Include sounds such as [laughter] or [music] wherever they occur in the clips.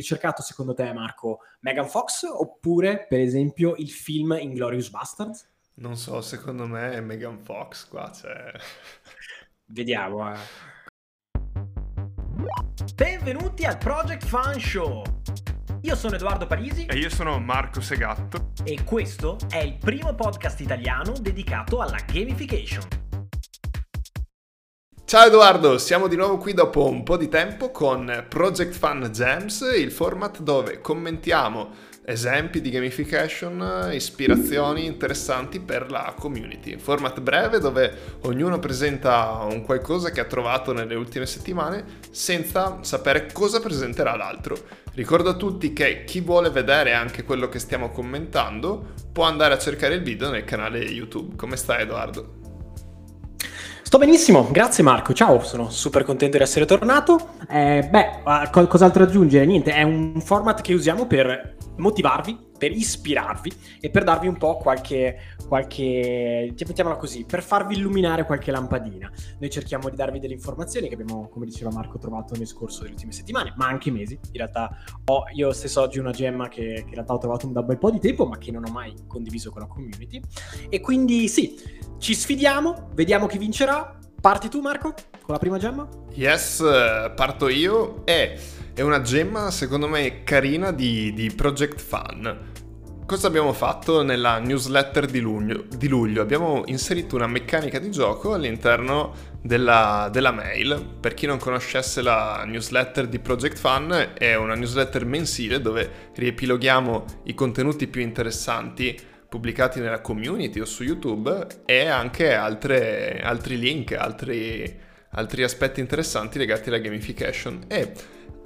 ricercato secondo te, Marco, Megan Fox oppure, per esempio, il film Inglorious Bastards? Non so, secondo me è Megan Fox qua, cioè... Vediamo. Eh. Benvenuti al Project Fun Show! Io sono Edoardo Parisi e io sono Marco Segatto e questo è il primo podcast italiano dedicato alla gamification. Ciao Edoardo, siamo di nuovo qui dopo un po' di tempo con Project Fun Gems, il format dove commentiamo esempi di gamification, ispirazioni interessanti per la community. Format breve dove ognuno presenta un qualcosa che ha trovato nelle ultime settimane senza sapere cosa presenterà l'altro. Ricordo a tutti che chi vuole vedere anche quello che stiamo commentando può andare a cercare il video nel canale YouTube. Come stai Edoardo? Sto benissimo, grazie Marco, ciao, sono super contento di essere tornato. Eh, beh, cos'altro aggiungere? Niente, è un format che usiamo per motivarvi, per ispirarvi e per darvi un po' qualche, qualche, mettiamola così, per farvi illuminare qualche lampadina. Noi cerchiamo di darvi delle informazioni che abbiamo, come diceva Marco, trovato nel corso delle ultime settimane, ma anche mesi. In realtà ho io stesso oggi una gemma che, che in realtà ho trovato da bel po' di tempo, ma che non ho mai condiviso con la community. E quindi sì, ci sfidiamo, vediamo chi vincerà. Parti tu Marco con la prima gemma? Yes, parto io e è una gemma secondo me carina di, di Project Fun. Cosa abbiamo fatto nella newsletter di luglio? di luglio? Abbiamo inserito una meccanica di gioco all'interno della, della, mail. Per chi non conoscesse la newsletter di Project Fun, è una newsletter mensile dove riepiloghiamo i contenuti più interessanti pubblicati nella community o su YouTube e anche altre, altri link, altri, altri aspetti interessanti legati alla gamification. E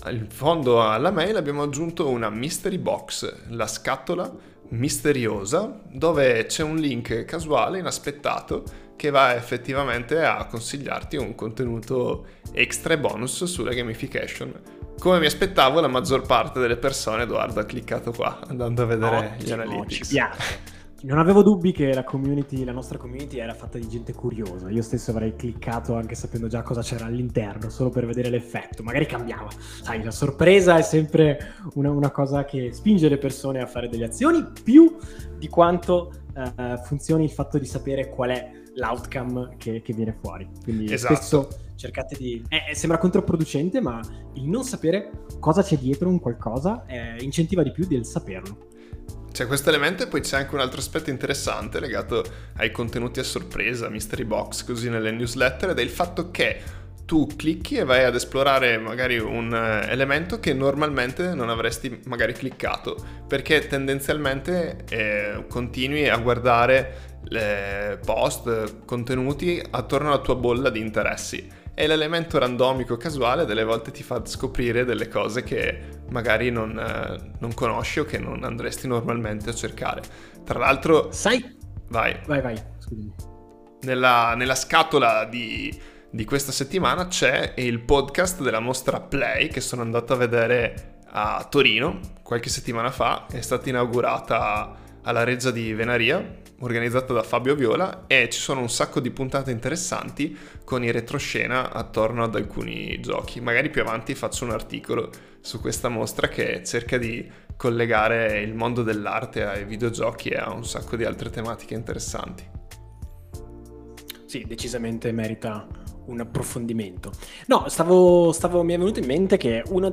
in fondo alla mail abbiamo aggiunto una mystery box, la scatola misteriosa, dove c'è un link casuale, inaspettato, che va effettivamente a consigliarti un contenuto extra e bonus sulla gamification. Come mi aspettavo, la maggior parte delle persone, Edoardo, ha cliccato qua, andando a vedere Ottimo, gli analytics. Ci piace non avevo dubbi che la community, la nostra community era fatta di gente curiosa. Io stesso avrei cliccato anche sapendo già cosa c'era all'interno, solo per vedere l'effetto. Magari cambiava. Sai, la sorpresa è sempre una, una cosa che spinge le persone a fare delle azioni più di quanto uh, funzioni il fatto di sapere qual è l'outcome che, che viene fuori. Quindi esatto. spesso cercate di... Eh, eh, sembra controproducente, ma il non sapere cosa c'è dietro un qualcosa eh, incentiva di più del saperlo. C'è questo elemento e poi c'è anche un altro aspetto interessante legato ai contenuti a sorpresa, mystery box, così nelle newsletter, ed è il fatto che tu clicchi e vai ad esplorare magari un eh, elemento che normalmente non avresti magari cliccato, perché tendenzialmente eh, continui a guardare post, contenuti attorno alla tua bolla di interessi e l'elemento randomico casuale delle volte ti fa scoprire delle cose che magari non, eh, non conosci o che non andresti normalmente a cercare. Tra l'altro... Sai? Vai. Vai, vai, scusami. Nella, nella scatola di, di questa settimana c'è il podcast della mostra Play che sono andato a vedere a Torino qualche settimana fa, è stata inaugurata alla Reggia di Venaria organizzata da Fabio Viola e ci sono un sacco di puntate interessanti con i retroscena attorno ad alcuni giochi. Magari più avanti faccio un articolo su questa mostra che cerca di collegare il mondo dell'arte ai videogiochi e a un sacco di altre tematiche interessanti. Sì, decisamente merita un approfondimento. No, stavo, stavo, mi è venuto in mente che una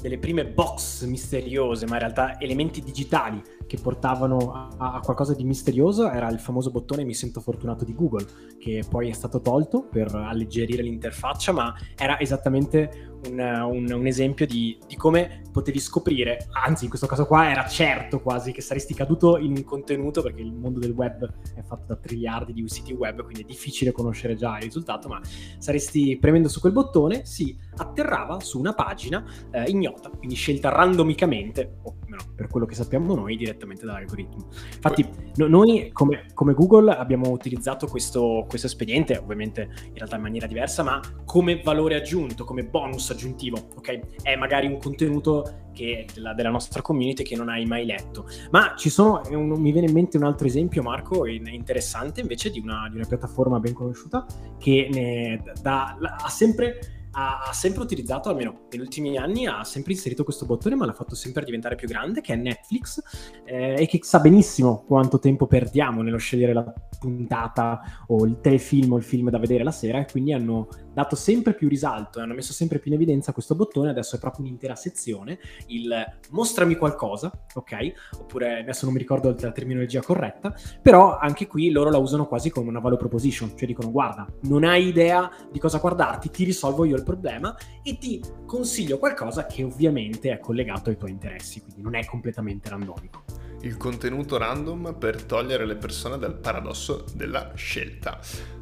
delle prime box misteriose, ma in realtà elementi digitali che portavano a, a, qualcosa di misterioso era il famoso bottone mi sento fortunato di Google, che poi è stato tolto per alleggerire l'interfaccia, ma era esattamente un, un, un esempio di, di, come potevi scoprire, anzi in questo caso qua era certo quasi che saresti caduto in un contenuto, perché il mondo del web è fatto da triliardi di siti web, quindi è difficile conoscere già il risultato, ma saresti premendo su quel bottone, si atterrava su una pagina eh, ignota, quindi scelta randomicamente, o no, per quello che sappiamo noi, direttamente dall'algoritmo. Infatti no, noi come, come, Google abbiamo utilizzato questo, questo espediente, ovviamente in realtà in maniera diversa, ma come valore aggiunto, come bonus aggiuntivo, ok? È magari un contenuto che, della, della, nostra community che non hai mai letto. Ma ci sono, un, mi viene in mente un altro esempio, Marco, interessante invece di una, di una piattaforma ben conosciuta che ne, da, ha sempre ha, sempre utilizzato, almeno negli ultimi anni, ha sempre inserito questo bottone, ma l'ha fatto sempre diventare più grande, che è Netflix, eh, e che sa benissimo quanto tempo perdiamo nello scegliere la puntata o il telefilm o il film da vedere la sera, e quindi hanno dato sempre più risalto e hanno messo sempre più in evidenza questo bottone, adesso è proprio un'intera sezione, il mostrami qualcosa, ok? Oppure adesso non mi ricordo la terminologia corretta, però anche qui loro la usano quasi come una value proposition, cioè dicono guarda, non hai idea di cosa guardarti, ti risolvo io il problema e ti consiglio qualcosa che ovviamente è collegato ai tuoi interessi, quindi non è completamente randomico. Il contenuto random per togliere le persone dal paradosso della scelta.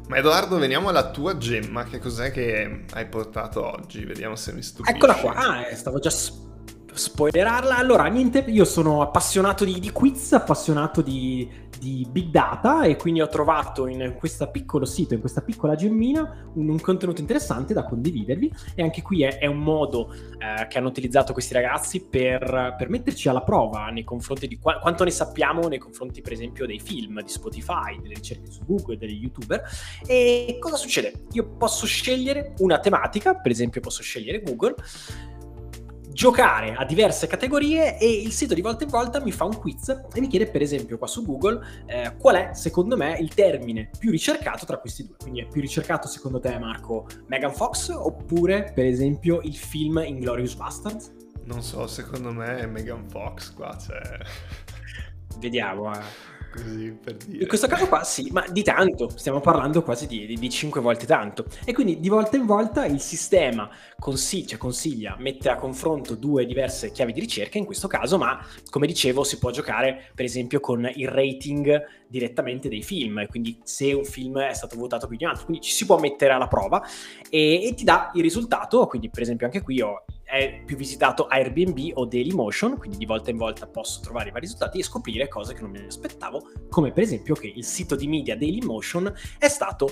Ma Edoardo, veniamo alla tua gemma. Che cos'è che hai portato oggi? Vediamo se mi stupisci. Eccola qua. Ah, eh, stavo già spoilerarla. Allora, niente, io sono appassionato di, di quiz, appassionato di, di, big data e quindi ho trovato in questo piccolo sito, in questa piccola gemmina, un, un contenuto interessante da condividervi e anche qui è, è un modo eh, che hanno utilizzato questi ragazzi per, per, metterci alla prova nei confronti di qua, quanto ne sappiamo nei confronti per esempio dei film, di Spotify, delle ricerche su Google, degli youtuber e cosa succede? Io posso scegliere una tematica, per esempio posso scegliere Google giocare a diverse categorie e il sito di volta in volta mi fa un quiz e mi chiede per esempio qua su Google eh, qual è secondo me il termine più ricercato tra questi due. Quindi è più ricercato secondo te Marco Megan Fox oppure per esempio il film Inglorious Bastards? Non so, secondo me è Megan Fox qua, cioè... Vediamo, eh. Così per dire. In questo caso qua sì, ma di tanto, stiamo parlando quasi di, di, di 5 volte tanto. E quindi di volta in volta il sistema consiglia, consiglia, mette a confronto due diverse chiavi di ricerca in questo caso, ma come dicevo si può giocare per esempio con il rating direttamente dei film, quindi se un film è stato votato più di un altro, quindi ci si può mettere alla prova e, e ti dà il risultato, quindi per esempio anche qui ho è più visitato Airbnb o Dailymotion, quindi di volta in volta posso trovare i vari risultati e scoprire cose che non mi aspettavo, come per esempio che il sito di media Dailymotion è stato,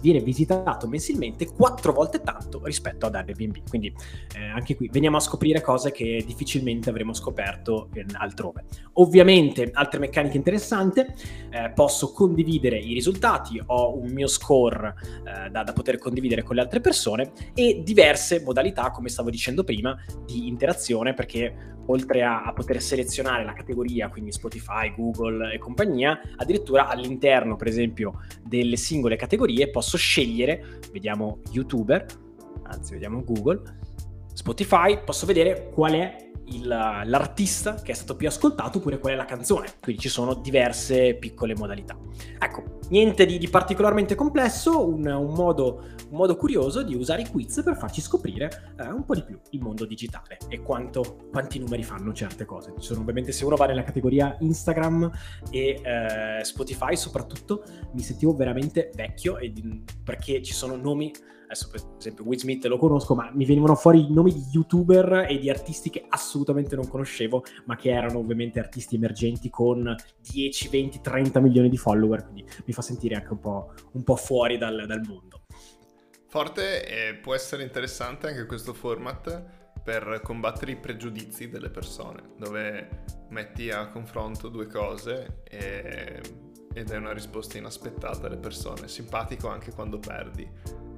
viene visitato mensilmente quattro volte tanto rispetto ad Airbnb. Quindi eh, anche qui veniamo a scoprire cose che difficilmente avremmo scoperto altrove. Ovviamente altre meccaniche interessanti, eh, posso condividere i risultati, ho un mio score eh, da, da poter condividere con le altre persone e diverse modalità, come stavo dicendo dicendo prima, di interazione perché oltre a, a, poter selezionare la categoria, quindi Spotify, Google e compagnia, addirittura all'interno, per esempio, delle singole categorie posso scegliere, vediamo YouTuber, anzi vediamo Google, Spotify, posso vedere qual è il, l'artista che è stato più ascoltato oppure qual è la canzone. Quindi ci sono diverse piccole modalità. Ecco, niente di, di particolarmente complesso, un, un, modo, un, modo, curioso di usare i quiz per farci scoprire eh, un po' di più il mondo digitale e quanto, quanti numeri fanno certe cose. Ci sono ovviamente se uno va nella categoria Instagram e eh, Spotify soprattutto, mi sentivo veramente vecchio e, perché ci sono nomi adesso per esempio Will Smith lo conosco, ma mi venivano fuori i nomi di youtuber e di artisti che assolutamente non conoscevo, ma che erano ovviamente artisti emergenti con 10, 20, 30 milioni di follower, quindi mi fa sentire anche un po', un po fuori dal, dal mondo. Forte e può essere interessante anche questo format per combattere i pregiudizi delle persone, dove metti a confronto due cose e ed è una risposta inaspettata alle persone, simpatico anche quando perdi.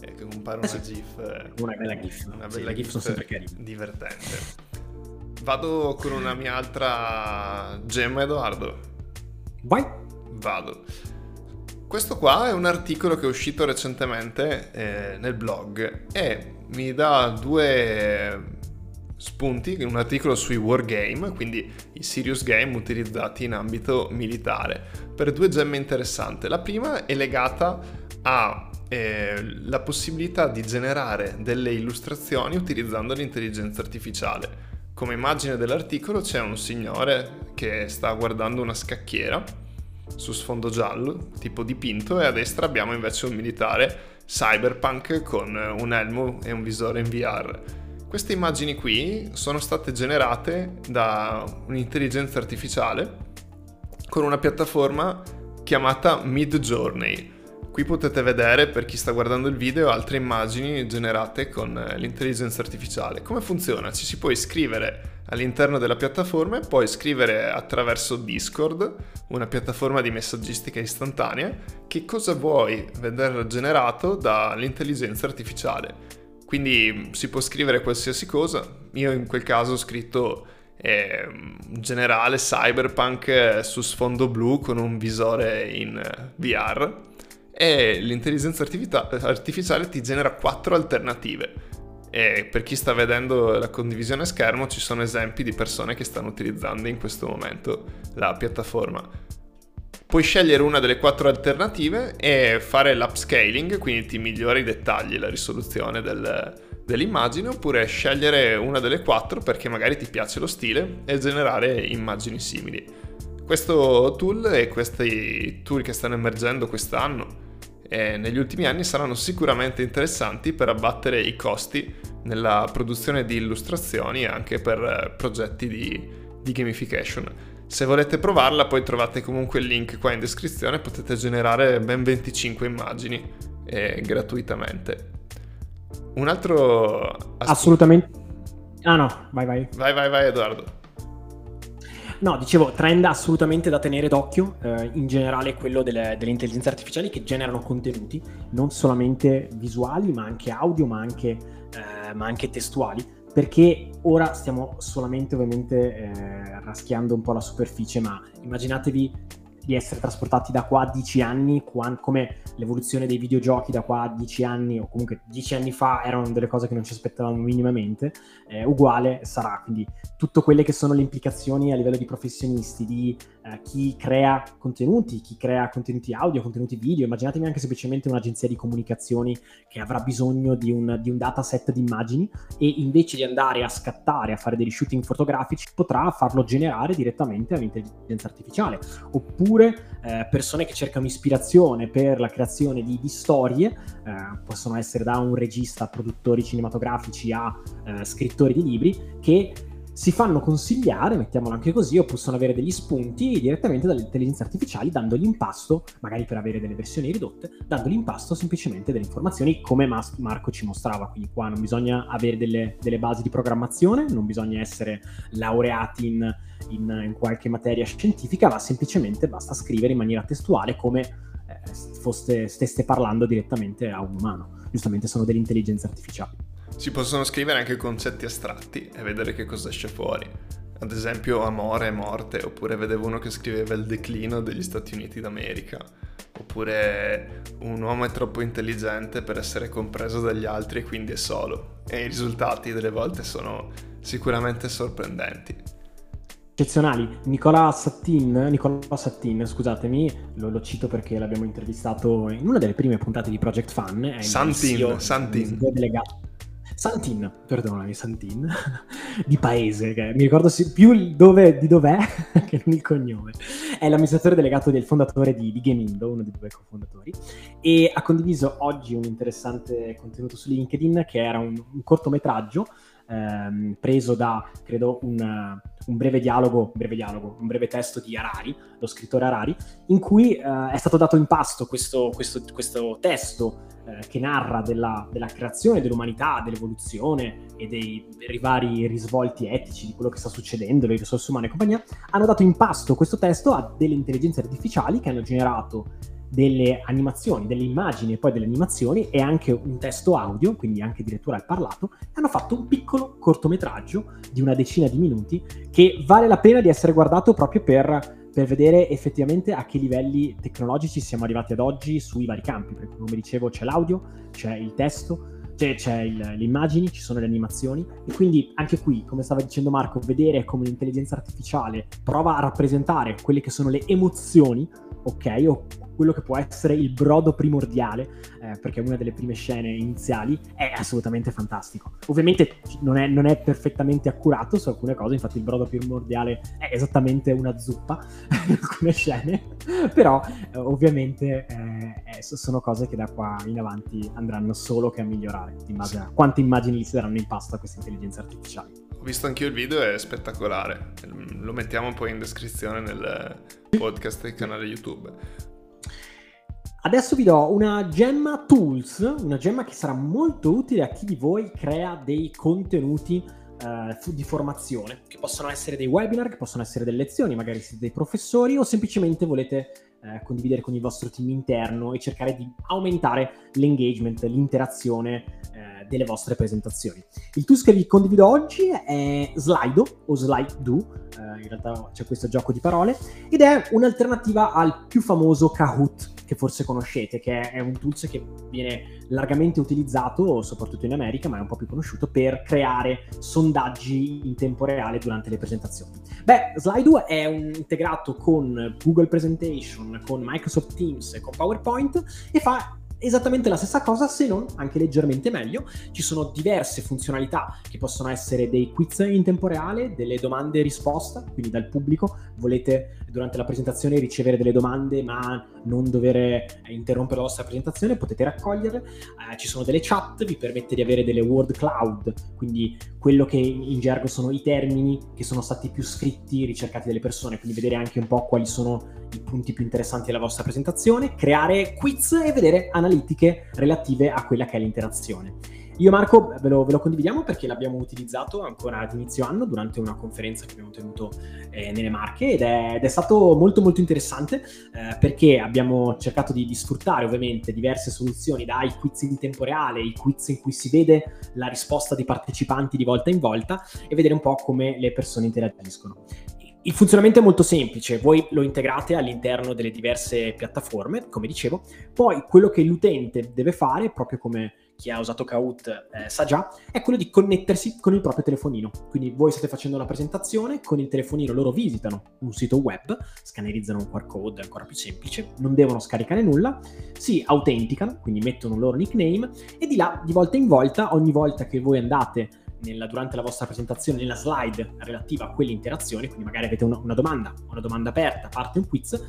E che compare una eh. [laughs] GIF. Eh, una bella GIF. Una bella sì, GIF, sono sempre carine. Divertente. Vado con una mia altra gemma, Edoardo. Vai. Vado. Questo qua è un articolo che è uscito recentemente eh, nel blog e mi dà due spunti, un articolo sui wargame, quindi i serious game utilizzati in ambito militare, per due gemme interessanti. La prima è legata alla eh, possibilità di generare delle illustrazioni utilizzando l'intelligenza artificiale. Come immagine dell'articolo c'è un signore che sta guardando una scacchiera su sfondo giallo, tipo dipinto, e a destra abbiamo invece un militare cyberpunk con un elmo e un visore in VR. Queste immagini qui sono state generate da un'intelligenza artificiale con una piattaforma chiamata Midjourney. Qui potete vedere, per chi sta guardando il video, altre immagini generate con l'intelligenza artificiale. Come funziona? Ci si può iscrivere all'interno della piattaforma e poi scrivere attraverso Discord, una piattaforma di messaggistica istantanea, che cosa vuoi vedere generato dall'intelligenza artificiale Quindi si può scrivere qualsiasi cosa. Io in quel caso ho scritto eh, generale cyberpunk eh, su sfondo blu con un visore in eh, VR e l'intelligenza artificiale ti genera quattro alternative. E per chi sta vedendo la condivisione schermo ci sono esempi di persone che stanno utilizzando in questo momento la piattaforma. Puoi scegliere una delle quattro alternative e fare l'upscaling, quindi ti migliora i dettagli, la risoluzione del, dell'immagine, oppure scegliere una delle quattro perché magari ti piace lo stile e generare immagini simili. Questo tool e questi tool che stanno emergendo quest'anno e negli ultimi anni saranno sicuramente interessanti per abbattere i costi nella produzione di illustrazioni e anche per eh, progetti di, di gamification. Se volete provarla poi trovate comunque il link qua in descrizione, potete generare ben 25 immagini eh, gratuitamente. Un altro... Assolutamente... Ah no, vai vai. Vai vai vai Edoardo. No, dicevo, trend assolutamente da tenere d'occhio, eh, in generale quello delle, delle, intelligenze artificiali che generano contenuti, non solamente visuali, ma anche audio, ma anche, eh, ma anche testuali, perché ora stiamo solamente ovviamente eh, raschiando un po' la superficie, ma immaginatevi di essere trasportati da qua a 10 anni, come l'evoluzione dei videogiochi da qua a 10 anni, o comunque 10 anni fa erano delle cose che non ci aspettavamo minimamente, eh, uguale sarà. Quindi tutte quelle che sono le implicazioni a livello di professionisti, di eh, chi crea contenuti, chi crea contenuti audio, contenuti video, immaginatevi anche semplicemente un'agenzia di comunicazioni che avrà bisogno di un, di un dataset di immagini e invece di andare a scattare, a fare dei shooting fotografici, potrà farlo generare direttamente all'intelligenza artificiale. Oppure eh, persone che cercano ispirazione per la creazione di, di storie, eh, possono essere da un regista produttori cinematografici a eh, scrittori di libri, che si fanno consigliare, mettiamolo anche così, o possono avere degli spunti direttamente dalle intelligenze artificiali, dandogli in pasto, magari per avere delle versioni ridotte, dandogli in pasto semplicemente delle informazioni come Mas- Marco ci mostrava. Quindi qua non bisogna avere delle, delle, basi di programmazione, non bisogna essere laureati in, in, in, qualche materia scientifica, ma semplicemente basta scrivere in maniera testuale come eh, foste, steste parlando direttamente a un umano. Giustamente sono delle intelligenze artificiali. Si possono scrivere anche concetti astratti e vedere che cosa esce fuori. Ad esempio amore e morte, oppure vedevo uno che scriveva il declino degli Stati Uniti d'America, oppure un uomo è troppo intelligente per essere compreso dagli altri e quindi è solo. E i risultati delle volte sono sicuramente sorprendenti eccezionali. Nicola Sattin, Nicola Sattin scusatemi, lo, lo, cito perché l'abbiamo intervistato in una delle prime puntate di Project Fun. È Santin, Santin. Delegato Santin, perdonami, Santin, [laughs] di paese, che mi ricordo più dove, di dov'è [laughs] che non il cognome. È l'amministratore delegato del fondatore di, di Gamindo, uno dei due cofondatori, e ha condiviso oggi un interessante contenuto su LinkedIn che era un, un cortometraggio ehm, preso da, credo, un, un, breve dialogo, breve dialogo, un breve testo di Harari, lo scrittore Harari, in cui eh, è stato dato in pasto questo, questo, questo testo eh, che narra della, della, creazione dell'umanità, dell'evoluzione e dei, dei vari risvolti etici di quello che sta succedendo, le risorse umane e compagnia, hanno dato in pasto questo testo a delle intelligenze artificiali che hanno generato delle animazioni, delle immagini e poi delle animazioni e anche un testo audio, quindi anche addirittura al parlato, hanno fatto un piccolo cortometraggio di una decina di minuti che vale la pena di essere guardato proprio per, per vedere effettivamente a che livelli tecnologici siamo arrivati ad oggi sui vari campi, perché come dicevo c'è l'audio, c'è il testo, c'è, c'è il, le immagini, ci sono le animazioni e quindi anche qui, come stava dicendo Marco, vedere come l'intelligenza artificiale prova a rappresentare quelle che sono le emozioni, ok, o quello che può essere il brodo primordiale, eh, perché è una delle prime scene iniziali, è assolutamente fantastico. Ovviamente non è, non è, perfettamente accurato su alcune cose, infatti il brodo primordiale è esattamente una zuppa [laughs] in alcune scene, però eh, ovviamente eh, sono cose che da qua in avanti andranno solo che a migliorare, in base quante immagini gli si daranno in pasto a queste intelligenze artificiali. Ho visto anch'io il video, è spettacolare. Lo mettiamo poi in descrizione nel podcast del canale YouTube. Adesso vi do una gemma tools, una gemma che sarà molto utile a chi di voi crea dei contenuti eh, di formazione, che possono essere dei webinar, che possono essere delle lezioni, magari siete dei professori o semplicemente volete eh, condividere con il vostro team interno e cercare di aumentare l'engagement, l'interazione eh, delle vostre presentazioni. Il tools che vi condivido oggi è Slido o Slido, eh, in realtà c'è questo gioco di parole, ed è un'alternativa al più famoso Kahoot che forse conoscete, che è un tools che viene largamente utilizzato, soprattutto in America, ma è un po' più conosciuto, per creare sondaggi in tempo reale durante le presentazioni. Beh, Slido è integrato con Google Presentation, con Microsoft Teams con PowerPoint e fa esattamente la stessa cosa, se non anche leggermente meglio. Ci sono diverse funzionalità che possono essere dei quiz in tempo reale, delle domande e risposta, quindi dal pubblico volete durante la presentazione ricevere delle domande ma non dover interrompere la vostra presentazione, potete raccoglierle. Eh, ci sono delle chat, vi permette di avere delle word cloud, quindi quello che in gergo sono i termini che sono stati più scritti, ricercati dalle persone, quindi vedere anche un po' quali sono i punti più interessanti della vostra presentazione, creare quiz e vedere analitiche relative a quella che è l'interazione. Io Marco ve lo, ve lo, condividiamo perché l'abbiamo utilizzato ancora ad inizio anno durante una conferenza che abbiamo tenuto eh, nelle Marche ed è, ed è, stato molto molto interessante eh, perché abbiamo cercato di, di, sfruttare ovviamente diverse soluzioni dai quiz in tempo reale, i quiz in cui si vede la risposta dei partecipanti di volta in volta e vedere un po' come le persone interagiscono. Il funzionamento è molto semplice, voi lo integrate all'interno delle diverse piattaforme, come dicevo, poi quello che l'utente deve fare, proprio come chi ha usato Kahoot eh, sa già, è quello di connettersi con il proprio telefonino. Quindi voi state facendo una presentazione, con il telefonino loro visitano un sito web, scannerizzano un QR code, ancora più semplice, non devono scaricare nulla, si autenticano, quindi mettono un loro nickname e di là, di volta in volta, ogni volta che voi andate nella, durante la vostra presentazione, nella slide relativa a quell'interazione, quindi magari avete una, una domanda, una domanda aperta, parte un quiz,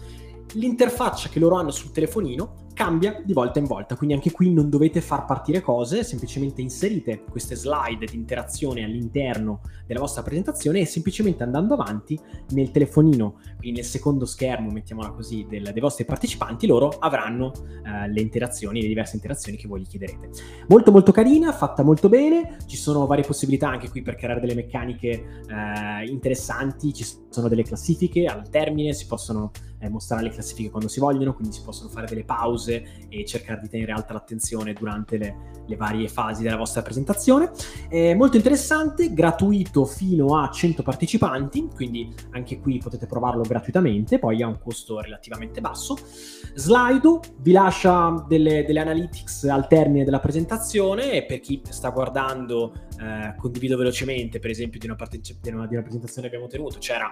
l'interfaccia che loro hanno sul telefonino cambia di volta in volta, quindi anche qui non dovete far partire cose, semplicemente inserite queste slide di interazione all'interno della vostra presentazione e semplicemente andando avanti nel telefonino, quindi nel secondo schermo, mettiamola così, del, dei vostri partecipanti, loro avranno eh, le interazioni, le diverse interazioni che voi gli chiederete. Molto molto carina, fatta molto bene, ci sono varie possibilità anche qui per creare delle meccaniche eh, interessanti, ci sono delle classifiche al termine, si possono eh, mostrare le classifiche quando si vogliono, quindi si possono fare delle pause cose e cercare di tenere alta l'attenzione durante le, le varie fasi della vostra presentazione. È molto interessante, gratuito fino a 100 partecipanti, quindi anche qui potete provarlo gratuitamente, poi ha un costo relativamente basso. Slido vi lascia delle, delle analytics al termine della presentazione e per chi sta guardando eh, condivido velocemente, per esempio di una, parte, di, una, di una presentazione che abbiamo tenuto, c'era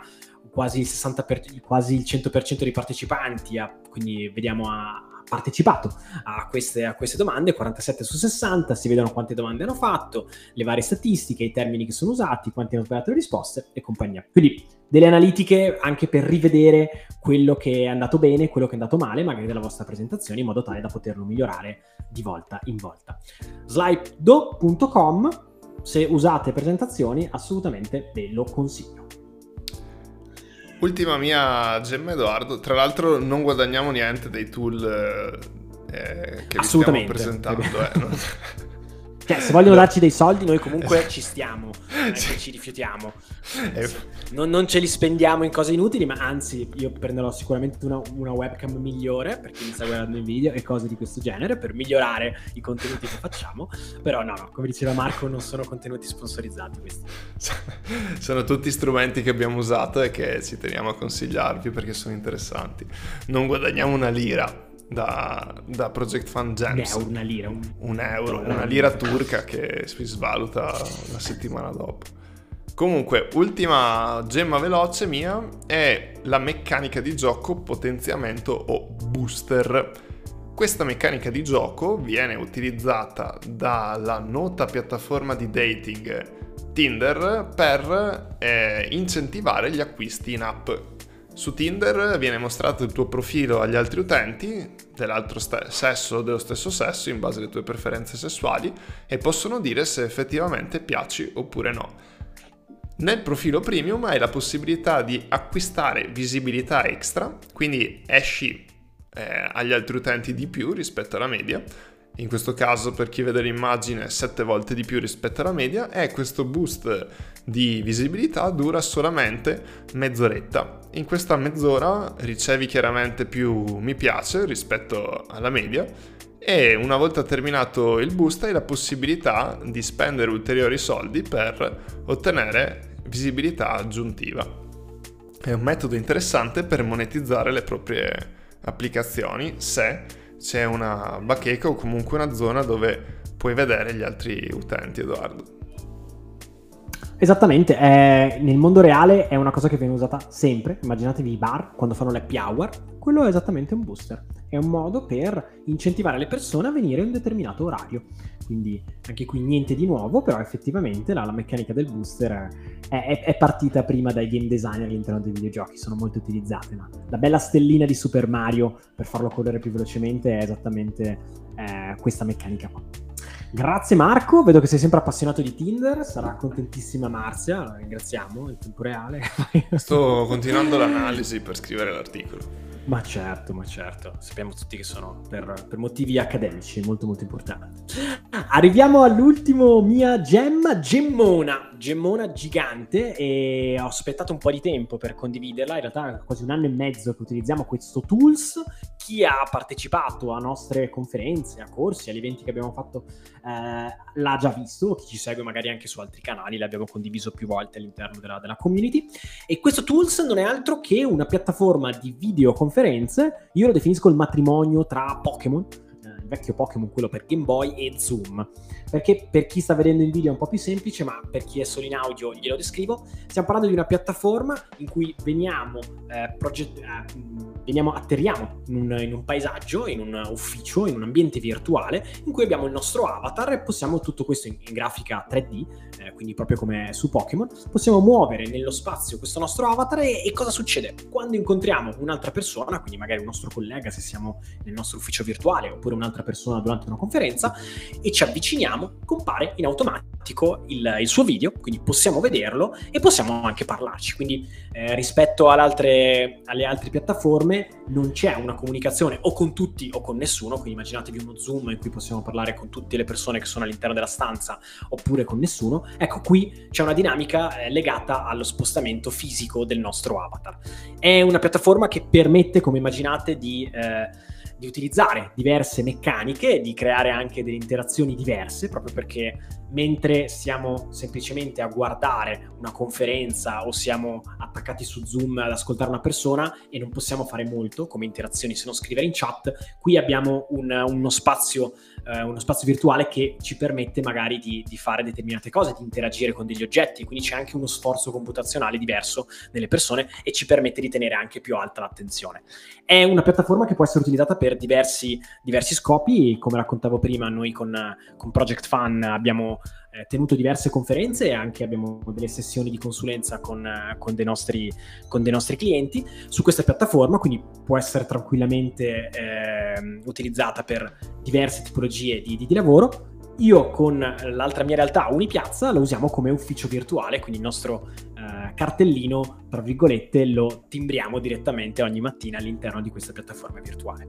quasi il, 60 per, quasi il 100% dei partecipanti, a, quindi vediamo a, partecipato a queste, a queste, domande, 47 su 60, si vedono quante domande hanno fatto, le varie statistiche, i termini che sono usati, quanti hanno sbagliato le risposte e compagnia. Quindi delle analitiche anche per rivedere quello che è andato bene, quello che è andato male, magari della vostra presentazione, in modo tale da poterlo migliorare di volta in volta. Slido.com, se usate presentazioni, assolutamente ve lo consiglio. Ultima mia gemma Edoardo, tra l'altro non guadagniamo niente dei tool eh, che vi stiamo presentando. Eh. [laughs] Cioè, se vogliono darci dei soldi, noi comunque ci stiamo, non sì. ci rifiutiamo. Eh. Non, non, ce li spendiamo in cose inutili, ma anzi, io prenderò sicuramente una, una, webcam migliore per chi mi sta guardando in video e cose di questo genere per migliorare i contenuti che facciamo. Però, no, no, come diceva Marco, non sono contenuti sponsorizzati questi. [laughs] Sono tutti strumenti che abbiamo usato e che ci teniamo a consigliarvi perché sono interessanti. Non guadagniamo una lira da, da Project Fund Gems. Un euro, una lira. Un, un euro, una lira turca che si svaluta una settimana dopo. Comunque, ultima gemma veloce mia è la meccanica di gioco potenziamento o booster. Questa meccanica di gioco viene utilizzata dalla nota piattaforma di dating Tinder per eh, incentivare gli acquisti in app su Tinder viene mostrato il tuo profilo agli altri utenti dell'altro st- sesso o dello stesso sesso in base alle tue preferenze sessuali e possono dire se effettivamente piaci oppure no. Nel profilo premium hai la possibilità di acquistare visibilità extra, quindi esci eh, agli altri utenti di più rispetto alla media in questo caso per chi vede l'immagine 7 volte di più rispetto alla media e questo boost di visibilità dura solamente mezz'oretta. In questa mezz'ora ricevi chiaramente più mi piace rispetto alla media e una volta terminato il boost hai la possibilità di spendere ulteriori soldi per ottenere visibilità aggiuntiva. È un metodo interessante per monetizzare le proprie applicazioni se c'è una bacheca o comunque una zona dove puoi vedere gli altri utenti, Edoardo. Esattamente, è, nel mondo reale è una cosa che viene usata sempre. Immaginatevi i bar quando fanno l'happy hour, quello è esattamente un booster. È un modo per incentivare le persone a venire in un determinato orario. Quindi anche qui niente di nuovo, però effettivamente la, la meccanica del booster è, è, è, partita prima dai game designer all'interno dei videogiochi, sono molto utilizzate. Ma la bella stellina di Super Mario per farlo correre più velocemente è esattamente eh, questa meccanica qua. Grazie Marco, vedo che sei sempre appassionato di Tinder, sarà contentissima Marzia, la ringraziamo in tempo reale. Sto continuando l'analisi per scrivere l'articolo. Ma certo, ma certo, sappiamo tutti che sono per, per, motivi accademici molto molto importanti. Arriviamo all'ultimo mia gemma, gemmona, gemmona gigante e ho aspettato un po' di tempo per condividerla, in realtà quasi un anno e mezzo che utilizziamo questo tools, chi ha partecipato a nostre conferenze, a corsi, agli eventi che abbiamo fatto eh, l'ha già visto, chi ci segue magari anche su altri canali, l'abbiamo condiviso più volte all'interno della, della community. E questo tools non è altro che una piattaforma di videoconferenze conferenze, io lo definisco il matrimonio tra Pokémon, vecchio Pokémon, quello per Game Boy, e Zoom. Perché per chi sta vedendo in video è un po' più semplice, ma per chi è solo in audio glielo descrivo. Stiamo parlando di una piattaforma in cui veniamo, eh, proget- eh, veniamo atterriamo in un, in un, paesaggio, in un ufficio, in un ambiente virtuale, in cui abbiamo il nostro avatar e possiamo tutto questo in, in grafica 3D, eh, quindi proprio come su Pokémon, possiamo muovere nello spazio questo nostro avatar e, e cosa succede? Quando incontriamo un'altra persona, quindi magari un nostro collega se siamo nel nostro ufficio virtuale oppure un'altra persona durante una conferenza e ci avviciniamo, compare in automatico il, il suo video, quindi possiamo vederlo e possiamo anche parlarci. Quindi eh, rispetto alle altre piattaforme non c'è una comunicazione o con tutti o con nessuno, quindi immaginatevi uno Zoom in cui possiamo parlare con tutte le persone che sono all'interno della stanza oppure con nessuno. Ecco, qui c'è una dinamica eh, legata allo spostamento fisico del nostro avatar. È una piattaforma che permette, come immaginate, di... Eh, di utilizzare diverse meccaniche, di creare anche delle interazioni diverse, proprio perché mentre siamo semplicemente a guardare una conferenza o siamo attaccati su Zoom ad ascoltare una persona e non possiamo fare molto come interazioni se non scrivere in chat, qui abbiamo un, uno, spazio, eh, uno spazio virtuale che ci permette magari di, di, fare determinate cose, di interagire con degli oggetti, quindi c'è anche uno sforzo computazionale diverso nelle persone e ci permette di tenere anche più alta l'attenzione. È una piattaforma che può essere utilizzata per diversi, diversi scopi, come raccontavo prima noi con, con Project Fun abbiamo eh, tenuto diverse conferenze e anche abbiamo delle sessioni di consulenza con, con, dei, nostri, con dei, nostri, clienti su questa piattaforma, quindi può essere tranquillamente eh, utilizzata per diverse tipologie di, di, di lavoro. Io con l'altra mia realtà, Unipiazza, la usiamo come ufficio virtuale, quindi il nostro eh, cartellino, tra virgolette, lo timbriamo direttamente ogni mattina all'interno di questa piattaforma virtuale.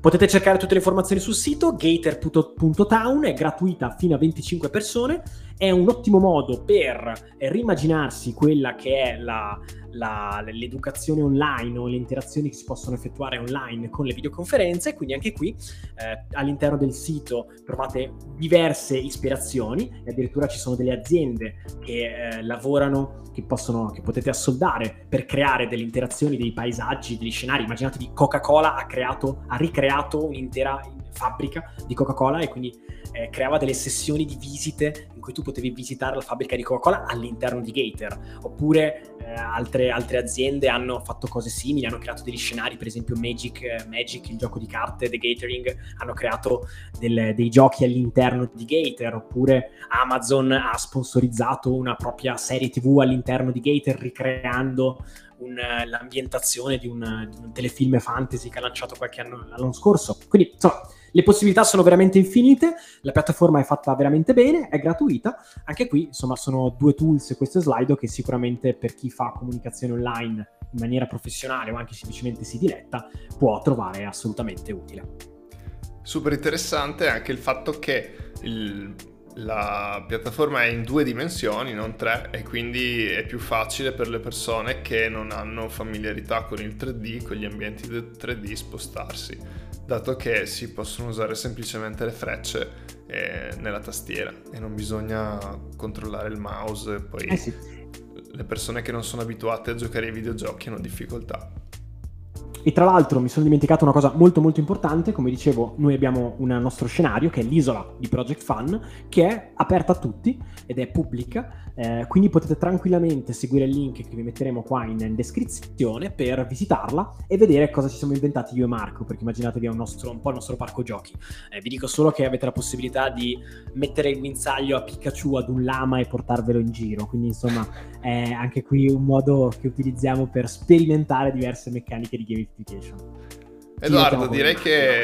Potete cercare tutte le informazioni sul sito gator.town, è gratuita fino a 25 persone, è un ottimo modo per rimaginarsi quella che è la, la, l'educazione online o le interazioni che si possono effettuare online con le videoconferenze, quindi anche qui eh, all'interno del sito trovate diverse ispirazioni e addirittura ci sono delle aziende che eh, lavorano, che, possono, che potete assoldare per creare delle interazioni, dei paesaggi, degli scenari. Immaginatevi Coca-Cola ha, creato, ha ricreato un'intera fabbrica di Coca-Cola e quindi eh, creava delle sessioni di visite cui tu potevi visitare la fabbrica di Coca-Cola all'interno di Gator, oppure eh, altre, altre, aziende hanno fatto cose simili, hanno creato degli scenari, per esempio Magic, Magic il gioco di carte, The Gatoring, hanno creato del, dei giochi all'interno di Gator, oppure Amazon ha sponsorizzato una propria serie TV all'interno di Gator ricreando un, l'ambientazione di un, di un, telefilm fantasy che ha lanciato qualche anno l'anno scorso. Quindi, insomma, le possibilità sono veramente infinite, la piattaforma è fatta veramente bene, è gratuita. Anche qui, insomma, sono due tools questo Slido che sicuramente per chi fa comunicazione online in maniera professionale o anche semplicemente si diletta può trovare assolutamente utile. Super interessante anche il fatto che il, la piattaforma è in due dimensioni, non tre, e quindi è più facile per le persone che non hanno familiarità con il 3D, con gli ambienti del 3D, spostarsi, dato che si possono usare semplicemente le frecce eh, nella tastiera e non bisogna controllare il mouse. Poi eh sì. le persone che non sono abituate a giocare ai videogiochi hanno difficoltà. E tra l'altro mi sono dimenticato una cosa molto molto importante, come dicevo noi abbiamo un nostro scenario che è l'isola di Project Fun che è aperta a tutti ed è pubblica, eh, quindi potete tranquillamente seguire il link che vi metteremo qua in, in, descrizione per visitarla e vedere cosa ci siamo inventati io e Marco, perché immaginatevi è un, nostro, un po' il nostro parco giochi. Eh, vi dico solo che avete la possibilità di mettere il guinzaglio a Pikachu ad un lama e portarvelo in giro, quindi insomma è anche qui un modo che utilizziamo per sperimentare diverse meccaniche di gamification. Edoardo, direi che...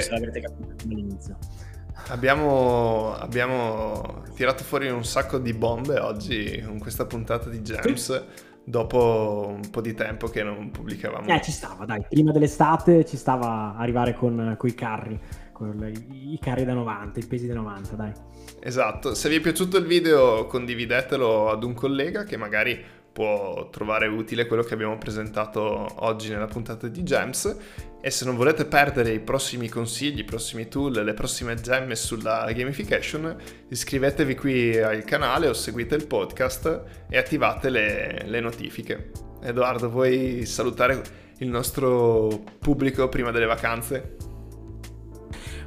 Abbiamo, abbiamo, tirato fuori un sacco di bombe oggi con questa puntata di Gems. Dopo un po' di tempo che non pubblicavamo. Eh, ci stava, dai. Prima dell'estate ci stava arrivare con, con i carri, con i, i carri da 90, i pesi da 90, dai. Esatto. Se vi è piaciuto il video, condividetelo ad un collega che magari può trovare utile quello che abbiamo presentato oggi nella puntata di Gems e se non volete perdere i prossimi consigli, i prossimi tool, le prossime gemme sulla gamification, iscrivetevi qui al canale o seguite il podcast e attivate le, le notifiche. Edoardo, vuoi salutare il nostro pubblico prima delle vacanze?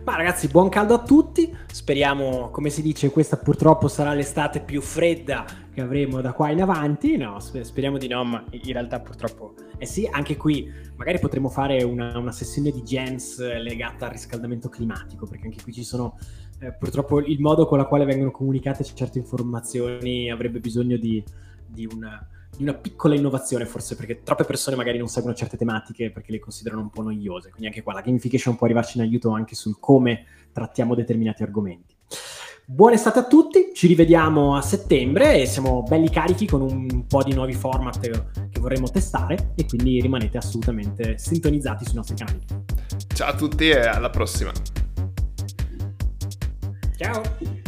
Ma ragazzi, buon caldo a tutti. Speriamo, come si dice, questa purtroppo sarà l'estate più fredda che avremo da qua in avanti. No, speriamo di no, ma in realtà purtroppo eh sì, anche qui magari potremo fare una, una sessione di gens legata al riscaldamento climatico, perché anche qui ci sono eh, purtroppo il modo con la quale vengono comunicate certe informazioni avrebbe bisogno di, di una di una piccola innovazione, forse perché troppe persone magari non seguono certe tematiche perché le considerano un po' noiose. Quindi anche qua la gamification può arrivarci in aiuto anche sul come trattiamo determinati argomenti. Buona estate a tutti, ci rivediamo a settembre e siamo belli carichi con un po' di nuovi format che vorremmo testare e quindi rimanete assolutamente sintonizzati sui nostri canali. Ciao a tutti e alla prossima. Ciao!